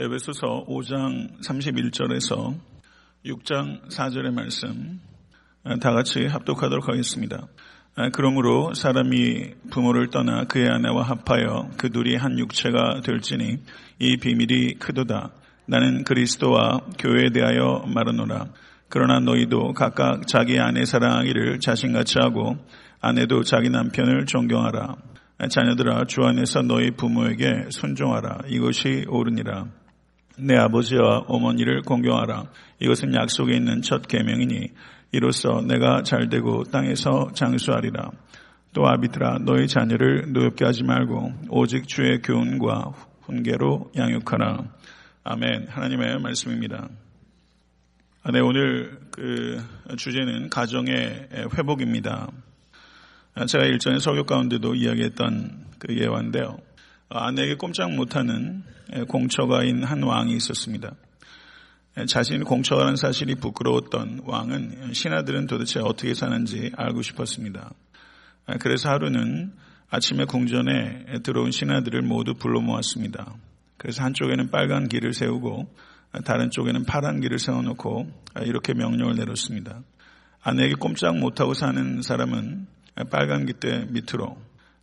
에베소서 5장 31절에서 6장 4절의 말씀 다 같이 합독하도록 하겠습니다. 그러므로 사람이 부모를 떠나 그의 아내와 합하여 그 둘이 한 육체가 될지니 이 비밀이 크도다. 나는 그리스도와 교회에 대하여 말하노라. 그러나 너희도 각각 자기 아내 사랑하기를 자신같이 하고 아내도 자기 남편을 존경하라. 자녀들아 주 안에서 너희 부모에게 순종하라. 이것이 옳으니라. 내 아버지와 어머니를 공경하라. 이것은 약속에 있는 첫 계명이니 이로써 내가 잘되고 땅에서 장수하리라. 또 아비트라 너희 자녀를 노엽게 하지 말고 오직 주의 교훈과 훈계로 양육하라. 아멘. 하나님의 말씀입니다. 아, 네, 오늘 그 주제는 가정의 회복입니다. 아, 제가 일전에 설교 가운데도 이야기했던 그 예화인데요. 아내에게 꼼짝 못하는 공처가인 한 왕이 있었습니다. 자신이 공처가라는 사실이 부끄러웠던 왕은 신하들은 도대체 어떻게 사는지 알고 싶었습니다. 그래서 하루는 아침에 궁전에 들어온 신하들을 모두 불러 모았습니다. 그래서 한쪽에는 빨간 길을 세우고 다른 쪽에는 파란 길을 세워놓고 이렇게 명령을 내렸습니다. 아내에게 꼼짝 못하고 사는 사람은 빨간 깃대 밑으로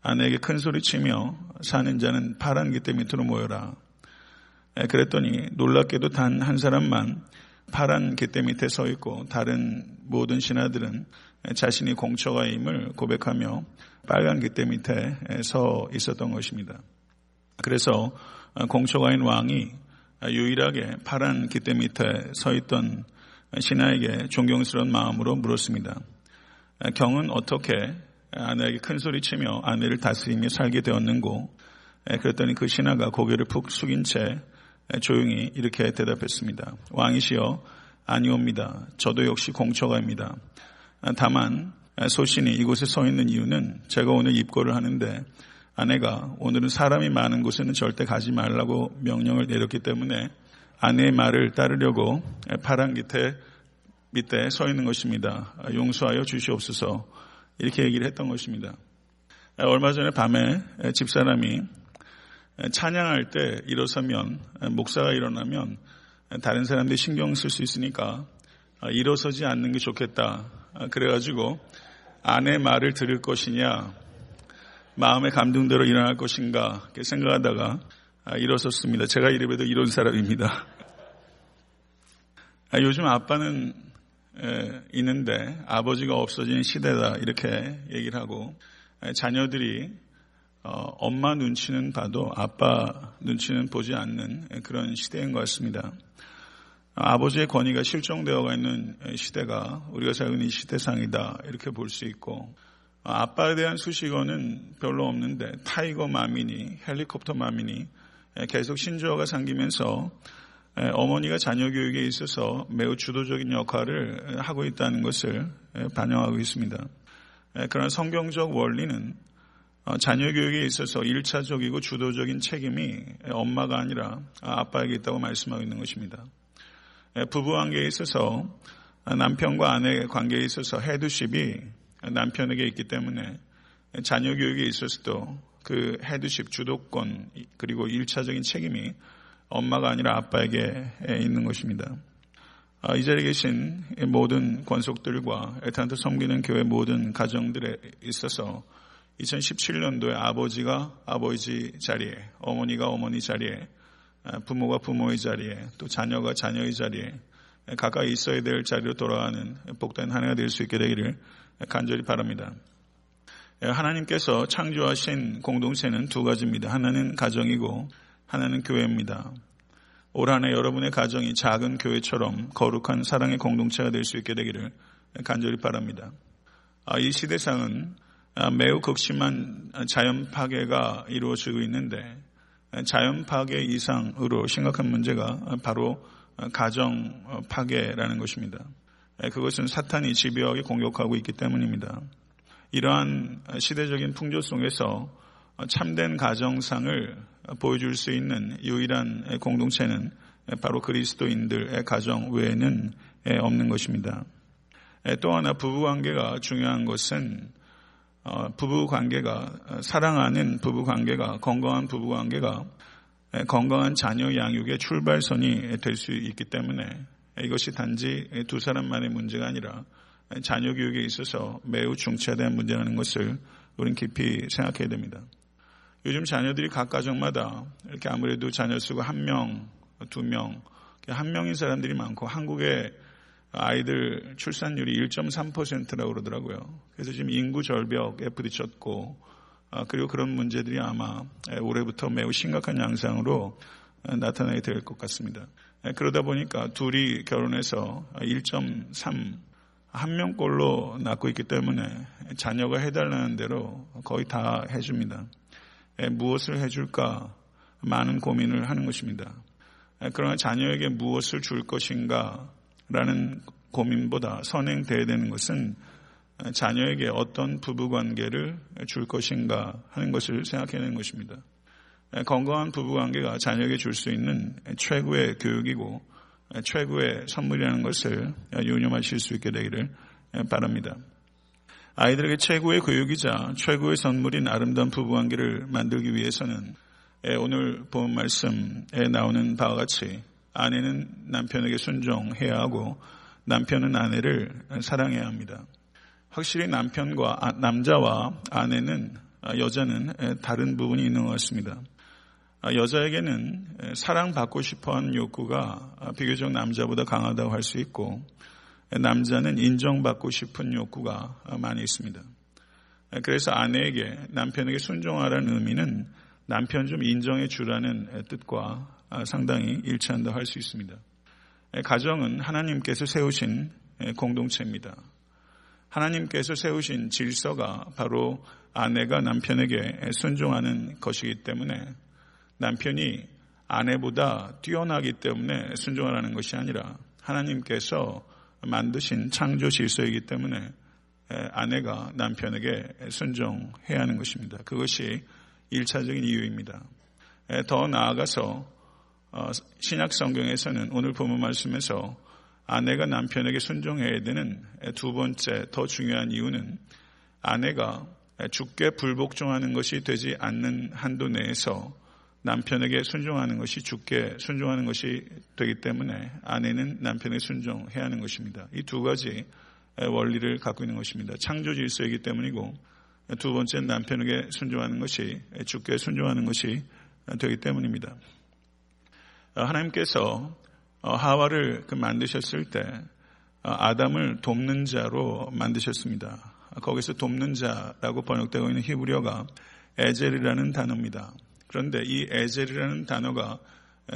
아내에게 큰 소리 치며 사는 자는 파란 깃대 밑으로 모여라. 그랬더니 놀랍게도 단 한 사람만 파란 깃대 밑에 서 있고 다른 모든 신하들은 자신이 공처가임을 고백하며 빨간 깃대 밑에 서 있었던 것입니다. 그래서 공처가인 왕이 유일하게 파란 깃대 밑에 서 있던 신하에게 존경스러운 마음으로 물었습니다. 경은 어떻게 아내에게 큰 소리 치며 아내를 다스리며 살게 되었는고 그랬더니 그 신하가 고개를 푹 숙인 채 조용히 이렇게 대답했습니다. 왕이시여 아니옵니다. 저도 역시 공처가입니다. 다만 소신이 이곳에 서 있는 이유는 제가 오늘 입고를 하는데 아내가 오늘은 사람이 많은 곳에는 절대 가지 말라고 명령을 내렸기 때문에 아내의 말을 따르려고 파란 깃에 밑에 서 있는 것입니다. 용서하여 주시옵소서 이렇게 얘기를 했던 것입니다. 얼마 전에 밤에 집사람이 찬양할 때 일어서면 목사가 일어나면 다른 사람들이 신경 쓸 수 있으니까 일어서지 않는 게 좋겠다. 그래가지고 아내 말을 들을 것이냐 마음의 감동대로 일어날 것인가 생각하다가 일어섰습니다. 제가 이래봬도 이런 사람입니다. 요즘 아빠는 있는데 아버지가 없어진 시대다 이렇게 얘기를 하고 자녀들이 어, 엄마 눈치는 봐도 아빠 눈치는 보지 않는 그런 시대인 것 같습니다. 아버지의 권위가 실종되어가 있는 시대가 우리가 살고 있는 시대상이다 이렇게 볼 수 있고 아빠에 대한 수식어는 별로 없는데 tiger mom이니 helicopter mom이니 계속 신조어가 생기면서 어머니가 자녀 교육에 있어서 매우 주도적인 역할을 하고 있다는 것을 반영하고 있습니다. 그러나 성경적 원리는 어, 자녀 교육에 있어서 1차적이고 주도적인 책임이 엄마가 아니라 아빠에게 있다고 말씀하고 있는 것입니다. 부부 관계에 있어서 남편과 아내 관계에 있어서 헤드십이 남편에게 있기 때문에 자녀 교육에 있어서도 그 헤드십 주도권 그리고 1차적인 책임이 엄마가 아니라 아빠에게 있는 것입니다. 아, 이 자리에 계신 모든 권속들과 에탄트 섬기는 교회 모든 가정들에 있어서 2017년도에 아버지가 아버지 자리에, 어머니가 어머니 자리에, 부모가 부모의 자리에, 또 자녀가 자녀의 자리에 가까이 있어야 될 자리로 돌아가는 복된 한 해가 될 수 있게 되기를 간절히 바랍니다. 하나님께서 창조하신 공동체는 두 가지입니다. 하나는 가정이고 하나는 교회입니다. 올 한해 여러분의 가정이 작은 교회처럼 거룩한 사랑의 공동체가 될 수 있게 되기를 간절히 바랍니다. 아, 이 시대상은 아, 매우 극심한 자연 파괴가 이루어지고 있는데 자연 파괴 이상으로 심각한 문제가 바로 가정 파괴라는 것입니다. 그것은 사탄이 집요하게 공격하고 있기 때문입니다. 이러한 시대적인 풍조 속에서 참된 가정상을 보여줄 수 있는 유일한 공동체는 바로 그리스도인들의 가정 외에는 없는 것입니다. 또 하나 부부 관계가 중요한 것은 어, 부부 관계가 사랑하는 부부 관계가 건강한 부부 관계가 건강한 자녀 양육의 출발선이 될 수 있기 때문에 이것이 단지 두 사람만의 문제가 아니라 자녀 교육에 있어서 매우 중차대한 문제라는 것을 우리는 깊이 생각해야 됩니다. 요즘 자녀들이 각 가정마다 이렇게 아무래도 자녀 수가 한 명, 두 명, 한 명인 사람들이 많고 한국의 아이들 출산율이 1.3%라고 그러더라고요. 그래서 지금 인구 절벽에 부딪혔고 아, 그리고 그런 문제들이 아마 올해부터 매우 심각한 양상으로 나타나게 될 것 같습니다. 그러다 보니까 둘이 결혼해서 1.3, 한 명꼴로 낳고 있기 때문에 자녀가 해달라는 대로 거의 다 해줍니다. 무엇을 해줄까 많은 고민을 하는 것입니다. 그러나 자녀에게 무엇을 줄 것인가 라는 고민보다 선행돼야 되는 것은 자녀에게 어떤 부부 관계를 줄 것인가 하는 것을 생각해내는 것입니다. 건강한 부부 관계가 자녀에게 줄 수 있는 최고의 교육이고 최고의 선물이라는 것을 유념하실 수 있게 되기를 바랍니다. 아이들에게 최고의 교육이자 최고의 선물인 아름다운 부부 관계를 만들기 위해서는 오늘 본 말씀에 나오는 바와 같이 아내는 남편에게 순종해야 하고 남편은 아내를 사랑해야 합니다. 확실히 남편과 아, 남자와 아내는 아, 여자는 다른 부분이 있는 것 같습니다. 아, 여자에게는 사랑받고 싶어하는 욕구가 비교적 남자보다 강하다고 할 수 있고 남자는 인정받고 싶은 욕구가 많이 있습니다. 그래서 아내에게 남편에게 순종하라는 의미는 남편 좀 인정해 주라는 뜻과 상당히 일치한다 할 수 있습니다. 가정은 하나님께서 세우신 공동체입니다. 하나님께서 세우신 질서가 바로 아내가 남편에게 순종하는 것이기 때문에 남편이 아내보다 뛰어나기 때문에 순종하라는 것이 아니라 하나님께서 만드신 창조 질서이기 때문에 아내가 남편에게 순종해야 하는 것입니다. 그것이 1차적인 이유입니다. 더 나아가서 어, 신약 성경에서는 오늘 본문 말씀에서 아내가 남편에게 순종해야 되는 두 번째 더 중요한 이유는 아내가 죽게 불복종하는 것이 되지 않는 한도 내에서 남편에게 순종하는 것이 죽게 순종하는 것이 되기 때문에 아내는 남편에게 순종해야 하는 것입니다. 이 두 가지 원리를 갖고 있는 것입니다. 창조 질서이기 때문이고 두 번째는 남편에게 순종하는 것이 죽게 순종하는 것이 되기 때문입니다. 하나님께서 하와를 그 만드셨을 때 아담을 돕는 자로 만드셨습니다. 거기서 돕는 자라고 번역되고 있는 히브리어가 에젤이라는 단어입니다. 그런데 이 에젤이라는 단어가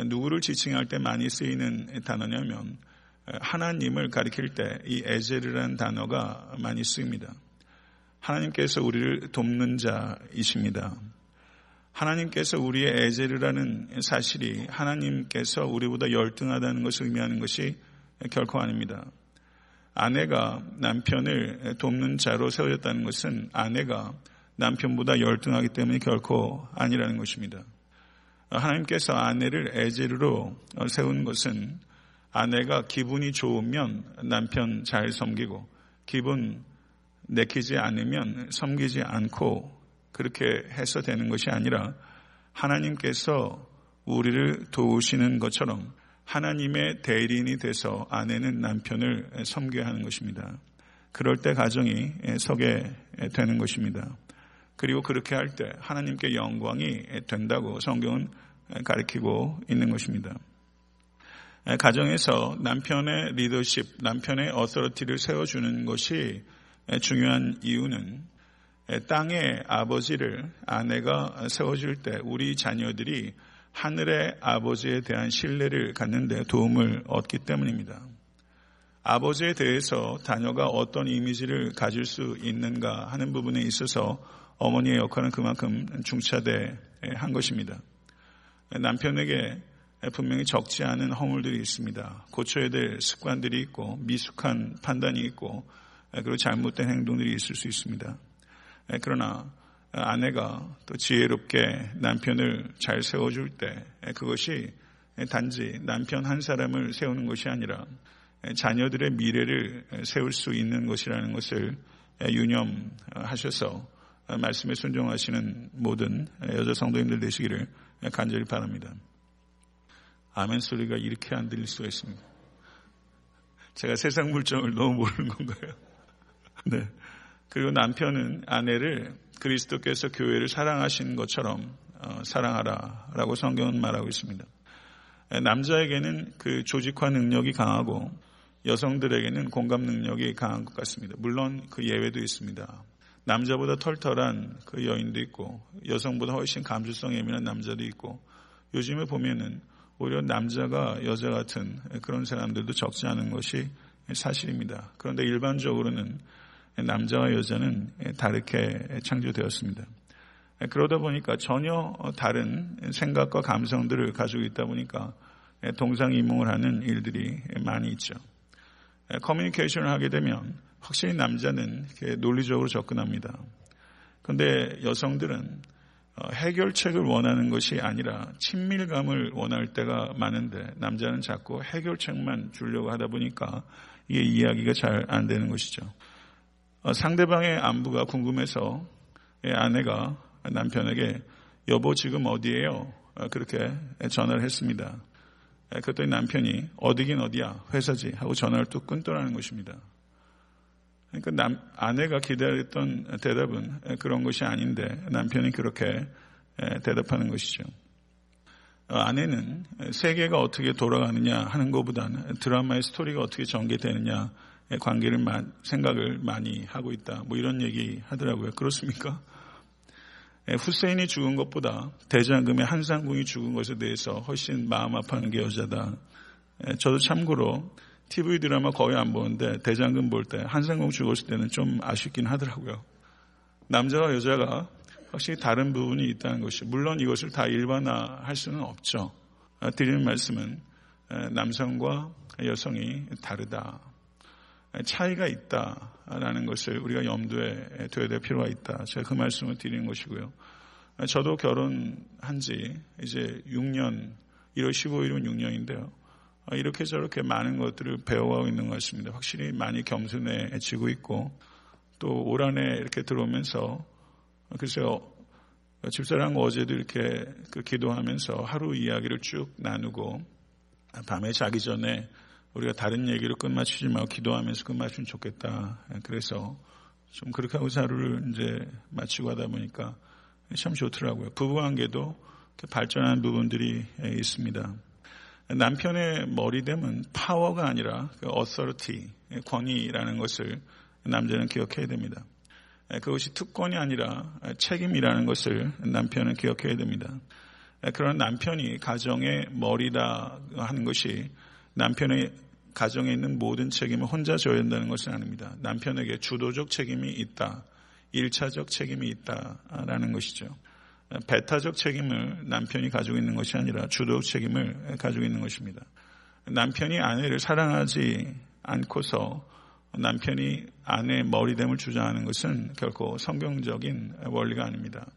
누구를 지칭할 때 많이 쓰이는 단어냐면 하나님을 가리킬 때 이 에젤이라는 단어가 많이 쓰입니다. 하나님께서 우리를 돕는 자이십니다. 하나님께서 우리의 에제르라는 사실이 하나님께서 우리보다 열등하다는 것을 의미하는 것이 결코 아닙니다. 아내가 남편을 돕는 자로 세워졌다는 것은 아내가 남편보다 열등하기 때문에 결코 아니라는 것입니다. 하나님께서 아내를 에제르로 세운 것은 아내가 기분이 좋으면 남편 잘 섬기고 기분 내키지 않으면 섬기지 않고 그렇게 해서 되는 것이 아니라 하나님께서 우리를 도우시는 것처럼 하나님의 대리인이 돼서 아내는 남편을 섬겨야 하는 것입니다. 그럴 때 가정이 서게 되는 것입니다. 그리고 그렇게 할 때 하나님께 영광이 된다고 성경은 가르치고 있는 것입니다. 가정에서 남편의 리더십, 남편의 어서러티를 세워주는 것이 중요한 이유는 땅의 아버지를 아내가 세워줄 때 우리 자녀들이 하늘의 아버지에 대한 신뢰를 갖는데 도움을 얻기 때문입니다. 아버지에 대해서 자녀가 어떤 이미지를 가질 수 있는가 하는 부분에 있어서 어머니의 역할은 그만큼 중차대한 것입니다. 남편에게 분명히 적지 않은 허물들이 있습니다. 고쳐야 될 습관들이 있고 미숙한 판단이 있고 그리고 잘못된 행동들이 있을 수 있습니다. 그러나 아내가 또 지혜롭게 남편을 잘 세워줄 때 그것이 단지 남편 한 사람을 세우는 것이 아니라 자녀들의 미래를 세울 수 있는 것이라는 것을 유념하셔서 말씀에 순종하시는 모든 여자 성도님들 되시기를 간절히 바랍니다. 아멘 소리가 이렇게 안 들릴 수가 있습니다. 제가 세상 물정을 너무 모르는 건가요? 네. 그리고 남편은 아내를 그리스도께서 교회를 사랑하신 것처럼 어, 사랑하라 라고 성경은 말하고 있습니다. 남자에게는 그 조직화 능력이 강하고 여성들에게는 공감 능력이 강한 것 같습니다. 물론 그 예외도 있습니다. 남자보다 털털한 그 여인도 있고 여성보다 훨씬 감수성 예민한 남자도 있고 요즘에 보면은 오히려 남자가 여자 같은 그런 사람들도 적지 않은 것이 사실입니다. 그런데 일반적으로는 남자와 여자는 다르게 창조되었습니다. 그러다 보니까 전혀 다른 생각과 감성들을 가지고 있다 보니까 동상이몽을 하는 일들이 많이 있죠. 커뮤니케이션을 하게 되면 확실히 남자는 논리적으로 접근합니다. 그런데 여성들은 어, 해결책을 원하는 것이 아니라 친밀감을 원할 때가 많은데 남자는 자꾸 해결책만 주려고 하다 보니까 이게 이야기가 잘 안 되는 것이죠. 어, 상대방의 안부가 궁금해서 아내가 남편에게 여보 지금 어디에요? 어, 그렇게 전화를 했습니다. 그랬더니 남편이 어디긴 어디야 회사지 하고 전화를 뚝 끊더라는 것입니다. 그러니까 남, 아내가 기다렸던 대답은 그런 것이 아닌데 남편이 그렇게 대답하는 것이죠. 어, 아내는 세계가 어떻게 돌아가느냐 하는 것보다는 드라마의 스토리가 어떻게 전개되느냐 관계를 생각을 많이 하고 있다. 뭐 이런 얘기 하더라고요. 그렇습니까? 후세인이 죽은 것보다 대장금의 한상궁이 죽은 것에 대해서 훨씬 마음 아파하는 게 여자다. 저도 참고로 TV 드라마 거의 안 보는데 대장금 볼 때 한상궁 죽었을 때는 좀 아쉽긴 하더라고요. 남자와 여자가 확실히 다른 부분이 있다는 것이 물론 이것을 다 일반화할 수는 없죠. 드리는 말씀은 남성과 여성이 다르다. 차이가 있다라는 것을 우리가 염두에 둬야 될 필요가 있다. 제가 그 말씀을 드리는 것이고요. 저도 결혼한 지 이제 6년, 1월 15일은 6년인데요. 이렇게 저렇게 많은 것들을 배워가고 있는 것 같습니다. 확실히 많이 겸손해지고 있고 또 올 한 해 이렇게 들어오면서 글쎄요 집사람과 어제도 이렇게 그 기도하면서 하루 이야기를 쭉 나누고 밤에 자기 전에 우리가 다른 얘기로 끝마치지 말고 기도하면서 끝마치면 좋겠다. 그래서 좀 그렇게 하고 하루를 이제 마치고 하다 보니까 참 좋더라고요. 부부 관계도 발전한 부분들이 있습니다. 남편의 머리됨은 파워가 아니라 그 authority, 권위라는 것을 남자는 기억해야 됩니다. 그것이 특권이 아니라 책임이라는 것을 남편은 기억해야 됩니다. 그런 남편이 가정의 머리다 하는 것이 남편의 가정에 있는 모든 책임을 혼자 져야 한다는 것은 아닙니다. 남편에게 주도적 책임이 있다. 일차적 책임이 있다라는 것이죠. 배타적 책임을 남편이 가지고 있는 것이 아니라 주도적 책임을 가지고 있는 것입니다. 남편이 아내를 사랑하지 않고서 남편이 아내의 머리됨을 주장하는 것은 결코 성경적인 원리가 아닙니다.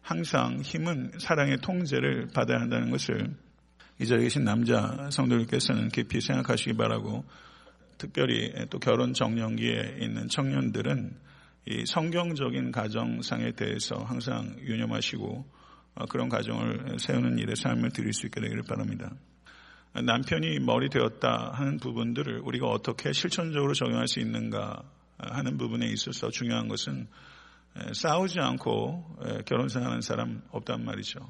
항상 힘은 사랑의 통제를 받아야 한다는 것을 이 자리에 계신 남자 성도들께서는 깊이 생각하시기 바라고 특별히 또 결혼 정년기에 있는 청년들은 이 성경적인 가정상에 대해서 항상 유념하시고 어, 그런 가정을 세우는 일에 삶을 드릴 수 있게 되기를 바랍니다. 남편이 머리 되었다 하는 부분들을 우리가 어떻게 실천적으로 적용할 수 있는가 하는 부분에 있어서 중요한 것은 싸우지 않고 결혼 생활하는 사람 없단 말이죠.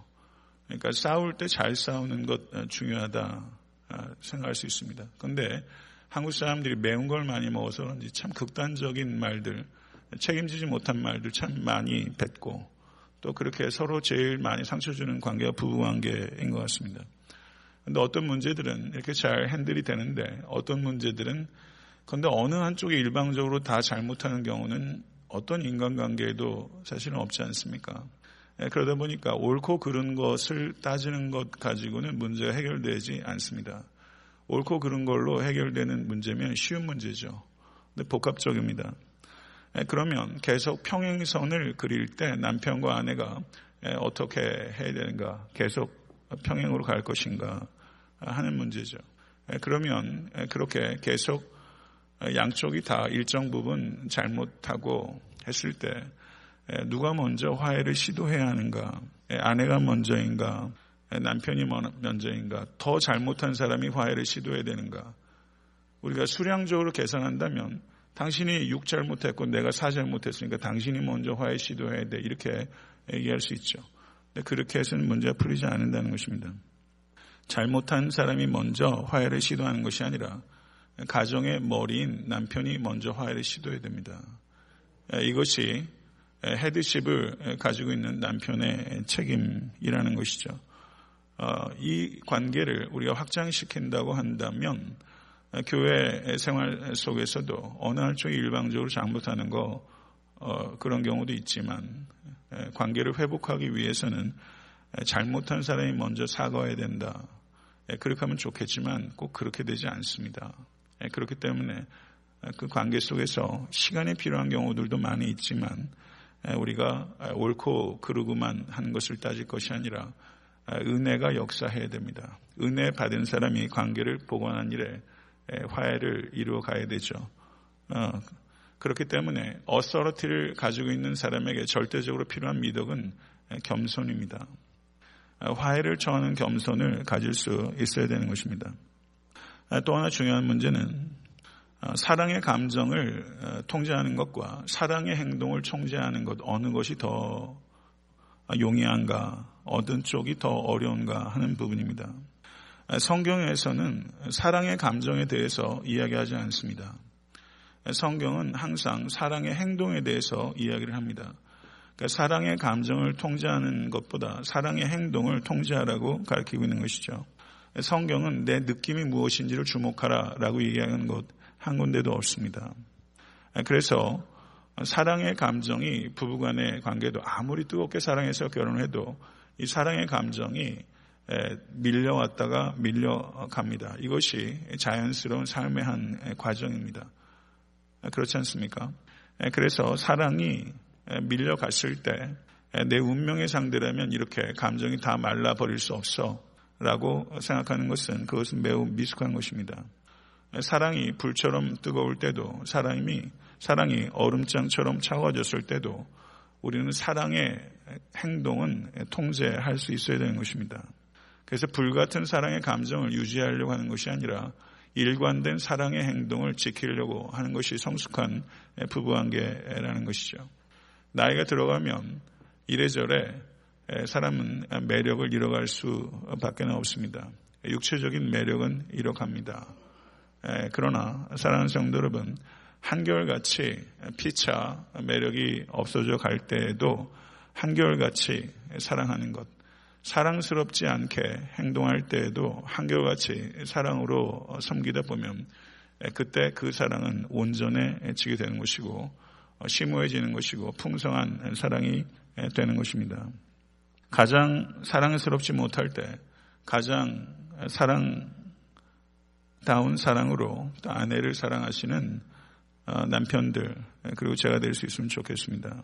그러니까 싸울 때 잘 싸우는 것 중요하다 생각할 수 있습니다. 그런데 한국 사람들이 매운 걸 많이 먹어서 그런지 참 극단적인 말들, 책임지지 못한 말들 참 많이 뱉고 또 그렇게 서로 제일 많이 상처 주는 관계가 부부 관계인 것 같습니다. 근데 어떤 문제들은 이렇게 잘 핸들이 되는데 어떤 문제들은 그런데 어느 한쪽이 일방적으로 다 잘못하는 경우는 어떤 인간관계에도 사실은 없지 않습니까? 예, 그러다 보니까 옳고 그른 것을 따지는 것 가지고는 문제가 해결되지 않습니다. 옳고 그른 걸로 해결되는 문제면 쉬운 문제죠. 근데 복합적입니다. 예, 그러면 계속 평행선을 그릴 때 남편과 아내가 예, 어떻게 해야 되는가, 계속 평행으로 갈 것인가 하는 문제죠. 그러면 그렇게 계속 양쪽이 다 일정 부분 잘못하고 했을 때 누가 먼저 화해를 시도해야 하는가? 아내가 먼저인가? 남편이 먼저인가? 더 잘못한 사람이 화해를 시도해야 되는가? 우리가 수량적으로 계산한다면 당신이 6 잘못했고 내가 4 잘못했으니까 당신이 먼저 화해 시도해야 돼. 이렇게 얘기할 수 있죠. 근데 그렇게 해서는 문제가 풀리지 않는다는 것입니다. 잘못한 사람이 먼저 화해를 시도하는 것이 아니라 가정의 머리인 남편이 먼저 화해를 시도해야 됩니다. 이것이 헤드십을 가지고 있는 남편의 책임이라는 것이죠. 어, 이 관계를 우리가 확장시킨다고 한다면 교회 생활 속에서도 어느 한쪽이 일방적으로 잘못하는 거 어, 그런 경우도 있지만 관계를 회복하기 위해서는 잘못한 사람이 먼저 사과해야 된다. 그렇게 하면 좋겠지만 꼭 그렇게 되지 않습니다. 그렇기 때문에 그 관계 속에서 시간이 필요한 경우들도 많이 있지만 우리가 옳고 그르고만 하는 것을 따질 것이 아니라 은혜가 역사해야 됩니다. 은혜 받은 사람이 관계를 복원한 일에 화해를 이루어 가야 되죠. 어, 그렇기 때문에 어서러티를 가지고 있는 사람에게 절대적으로 필요한 미덕은 겸손입니다. 화해를 청하는 겸손을 가질 수 있어야 되는 것입니다. 또 하나 중요한 문제는 어, 사랑의 감정을 어, 통제하는 것과 사랑의 행동을 통제하는 것 어느 것이 더 용이한가, 어떤 쪽이 더 어려운가 하는 부분입니다. 성경에서는 사랑의 감정에 대해서 이야기하지 않습니다. 성경은 항상 사랑의 행동에 대해서 이야기를 합니다. 그러니까 사랑의 감정을 통제하는 것보다 사랑의 행동을 통제하라고 가르치고 있는 것이죠. 성경은 내 느낌이 무엇인지를 주목하라 라고 얘기하는 것 한 군데도 없습니다. 그래서 사랑의 감정이 부부간의 관계도 아무리 뜨겁게 사랑해서 결혼해도 이 사랑의 감정이 밀려왔다가 밀려갑니다. 이것이 자연스러운 삶의 한 과정입니다. 그렇지 않습니까? 그래서 사랑이 밀려갔을 때 내 운명의 상대라면 이렇게 감정이 다 말라버릴 수 없어 라고 생각하는 것은 그것은 매우 미숙한 것입니다. 사랑이 불처럼 뜨거울 때도 사랑이 사랑이 얼음장처럼 차가워졌을 때도 우리는 사랑의 행동은 통제할 수 있어야 되는 것입니다. 그래서 불같은 사랑의 감정을 유지하려고 하는 것이 아니라 일관된 사랑의 행동을 지키려고 하는 것이 성숙한 부부관계라는 것이죠. 나이가 들어가면 이래저래 사람은 매력을 잃어갈 수밖에 없습니다. 육체적인 매력은 잃어갑니다. 그러나 사랑하는 성도 여러분, 한결같이 피차 매력이 없어져 갈 때에도 한결같이 사랑하는 것, 사랑스럽지 않게 행동할 때에도 한결같이 사랑으로 섬기다 보면 그때 그 사랑은 온전해지게 되는 것이고 심오해지는 것이고 풍성한 사랑이 되는 것입니다. 가장 사랑스럽지 못할 때 가장 사랑다운 사랑으로 아내를 사랑하시는 어, 남편들 그리고 제가 될 수 있으면 좋겠습니다.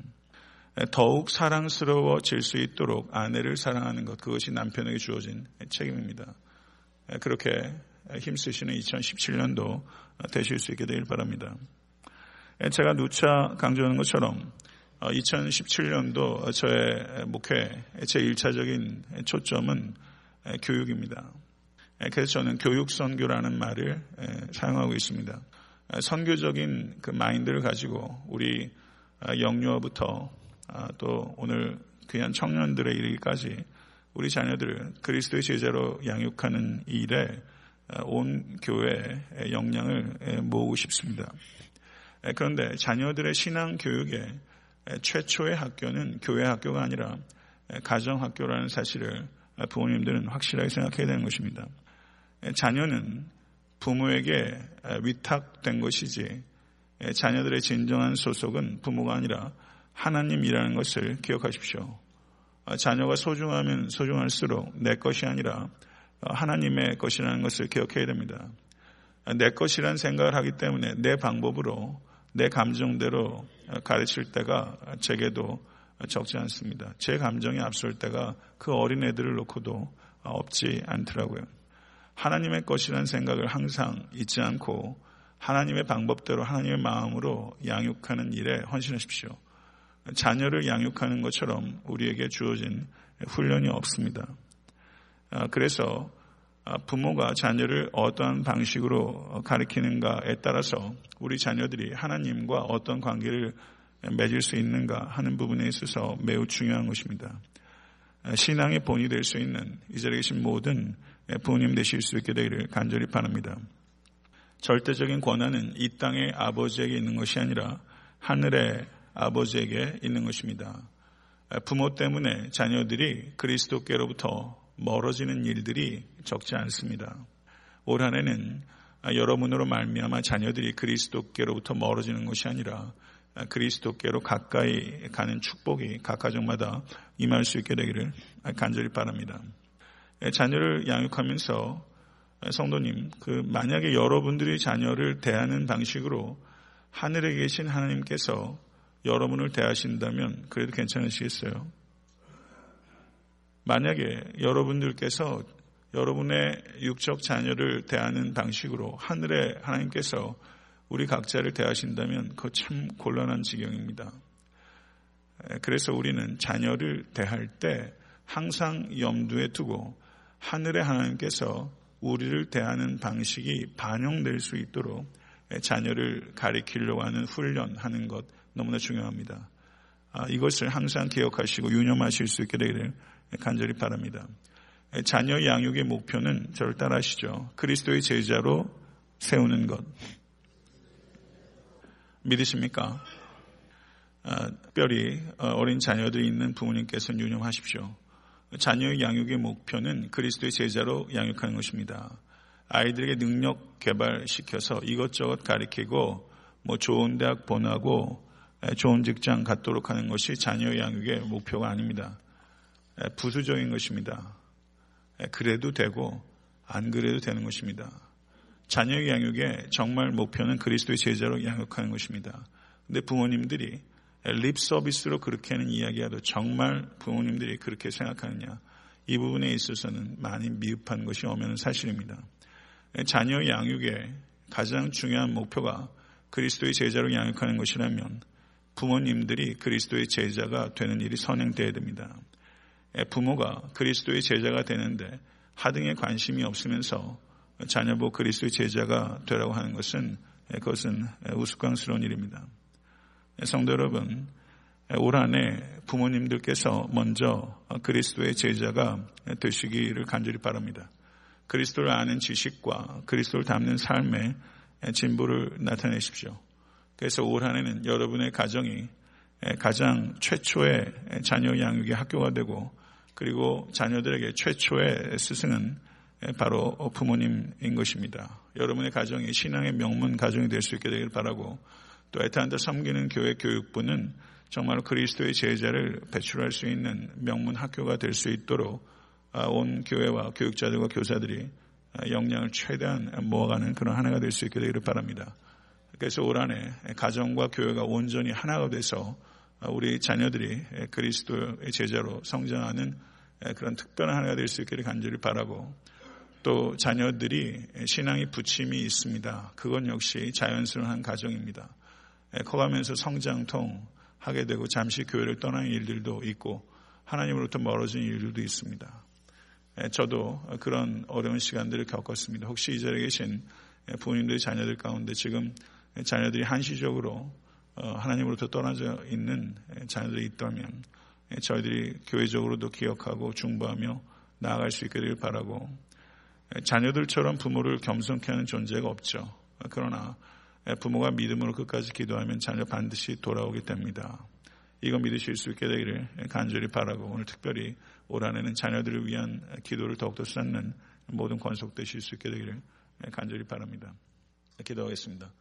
더욱 사랑스러워질 수 있도록 아내를 사랑하는 것 그것이 남편에게 주어진 책임입니다. 그렇게 힘쓰시는 2017년도 되실 수 있게 되길 바랍니다. 제가 누차 강조하는 것처럼 2017년도 저의 목회 제 1차적인 초점은 교육입니다. 그래서 저는 교육 선교라는 말을 사용하고 있습니다. 선교적인 그 마인드를 가지고 우리 영유아부터 또 오늘 귀한 청년들의 이르기까지 우리 자녀들을 그리스도의 제자로 양육하는 일에 온 교회의 역량을 모으고 싶습니다. 그런데 자녀들의 신앙 교육에 최초의 학교는 교회 학교가 아니라 가정 학교라는 사실을 부모님들은 확실하게 생각해야 되는 것입니다. 자녀는 부모에게 위탁된 것이지 자녀들의 진정한 소속은 부모가 아니라 하나님이라는 것을 기억하십시오. 자녀가 소중하면 소중할수록 내 것이 아니라 하나님의 것이라는 것을 기억해야 됩니다. 내 것이라는 생각을 하기 때문에 내 방법으로 내 감정대로 가르칠 때가 제게도 적지 않습니다. 제 감정이 앞설 때가 그 어린애들을 놓고도 없지 않더라고요. 하나님의 것이라는 생각을 항상 잊지 않고 하나님의 방법대로 하나님의 마음으로 양육하는 일에 헌신하십시오. 자녀를 양육하는 것처럼 우리에게 주어진 훈련이 없습니다. 그래서 부모가 자녀를 어떠한 방식으로 가르치는가에 따라서 우리 자녀들이 하나님과 어떤 관계를 맺을 수 있는가 하는 부분에 있어서 매우 중요한 것입니다. 신앙의 본이 될 수 있는 이 자리에 계신 모든 부모님 되실 수 있게 되기를 간절히 바랍니다. 절대적인 권한은 이 땅의 아버지에게 있는 것이 아니라 하늘의 아버지에게 있는 것입니다. 부모 때문에 자녀들이 그리스도께로부터 멀어지는 일들이 적지 않습니다. 올 한해는 여러분으로 말미암아 자녀들이 그리스도께로부터 멀어지는 것이 아니라 그리스도께로 가까이 가는 축복이 각 가정마다 임할 수 있게 되기를 간절히 바랍니다. 자녀를 양육하면서 성도님, 그 만약에 여러분들이 자녀를 대하는 방식으로 하늘에 계신 하나님께서 여러분을 대하신다면 그래도 괜찮으시겠어요? 만약에 여러분들께서 여러분의 육적 자녀를 대하는 방식으로 하늘의 하나님께서 우리 각자를 대하신다면 그거 참 곤란한 지경입니다. 그래서 우리는 자녀를 대할 때 항상 염두에 두고 하늘의 하나님께서 우리를 대하는 방식이 반영될 수 있도록 자녀를 가리키려고 하는 훈련하는 것 너무나 중요합니다. 아, 이것을 항상 기억하시고 유념하실 수 있게 되기를 간절히 바랍니다. 자녀 양육의 목표는 저를 따라하시죠. 그리스도의 제자로 세우는 것. 믿으십니까? 아, 특별히 어, 어린 자녀들이 있는 부모님께서는 유념하십시오. 자녀의 양육의 목표는 그리스도의 제자로 양육하는 것입니다. 아이들에게 능력 개발시켜서 이것저것 가리키고 뭐 좋은 대학 보내고 좋은 직장 갖도록 하는 것이 자녀 양육의 목표가 아닙니다. 부수적인 것입니다. 그래도 되고 안 그래도 되는 것입니다. 자녀 양육의 정말 목표는 그리스도의 제자로 양육하는 것입니다. 근데 부모님들이 립 서비스로 그렇게 하는 이야기라도 정말 부모님들이 그렇게 생각하느냐 이 부분에 있어서는 많이 미흡한 것이 오면 사실입니다. 자녀 양육의 가장 중요한 목표가 그리스도의 제자로 양육하는 것이라면 부모님들이 그리스도의 제자가 되는 일이 선행되어야 됩니다. 부모가 그리스도의 제자가 되는데 하등에 관심이 없으면서 자녀보 그리스도의 제자가 되라고 하는 것은 그것은 우스꽝스러운 일입니다. 성도 여러분, 올 한해 부모님들께서 먼저 그리스도의 제자가 되시기를 간절히 바랍니다. 그리스도를 아는 지식과 그리스도를 담는 삶의 진보를 나타내십시오. 그래서 올 한해는 여러분의 가정이 가장 최초의 자녀 양육의 학교가 되고 그리고 자녀들에게 최초의 스승은 바로 부모님인 것입니다. 여러분의 가정이 신앙의 명문 가정이 될 수 있게 되길 바라고 또 애타한테 섬기는 교회 교육부는 정말 그리스도의 제자를 배출할 수 있는 명문 학교가 될 수 있도록 아, 온 교회와 교육자들과 교사들이 역량을 최대한 모아가는 그런 하나가 될 수 있게 되기를 바랍니다. 그래서 올 한해 가정과 교회가 온전히 하나가 돼서 우리 자녀들이 그리스도의 제자로 성장하는 그런 특별한 하나가 될 수 있기를 간절히 바라고 또 자녀들이 신앙의 부침이 있습니다. 그건 역시 자연스러운 가정입니다. 커가면서 성장통 하게 되고 잠시 교회를 떠나는 일들도 있고 하나님으로부터 멀어진 일들도 있습니다. 저도 그런 어려운 시간들을 겪었습니다. 혹시 이 자리에 계신 부모님들의 자녀들 가운데 지금 자녀들이 한시적으로 어, 하나님으로부터 떠나져 있는 자녀들이 있다면 저희들이 교회적으로도 기억하고 중보하며 나아갈 수 있기를 바라고 자녀들처럼 부모를 겸손케 하는 존재가 없죠. 그러나 부모가 믿음으로 끝까지 기도하면 자녀 반드시 돌아오게 됩니다. 이거 믿으실 수 있게 되기를 간절히 바라고 오늘 특별히 올 한해는 자녀들을 위한 기도를 더욱더 쌓는 모든 권속 되실 수 있게 되기를 간절히 바랍니다. 기도하겠습니다.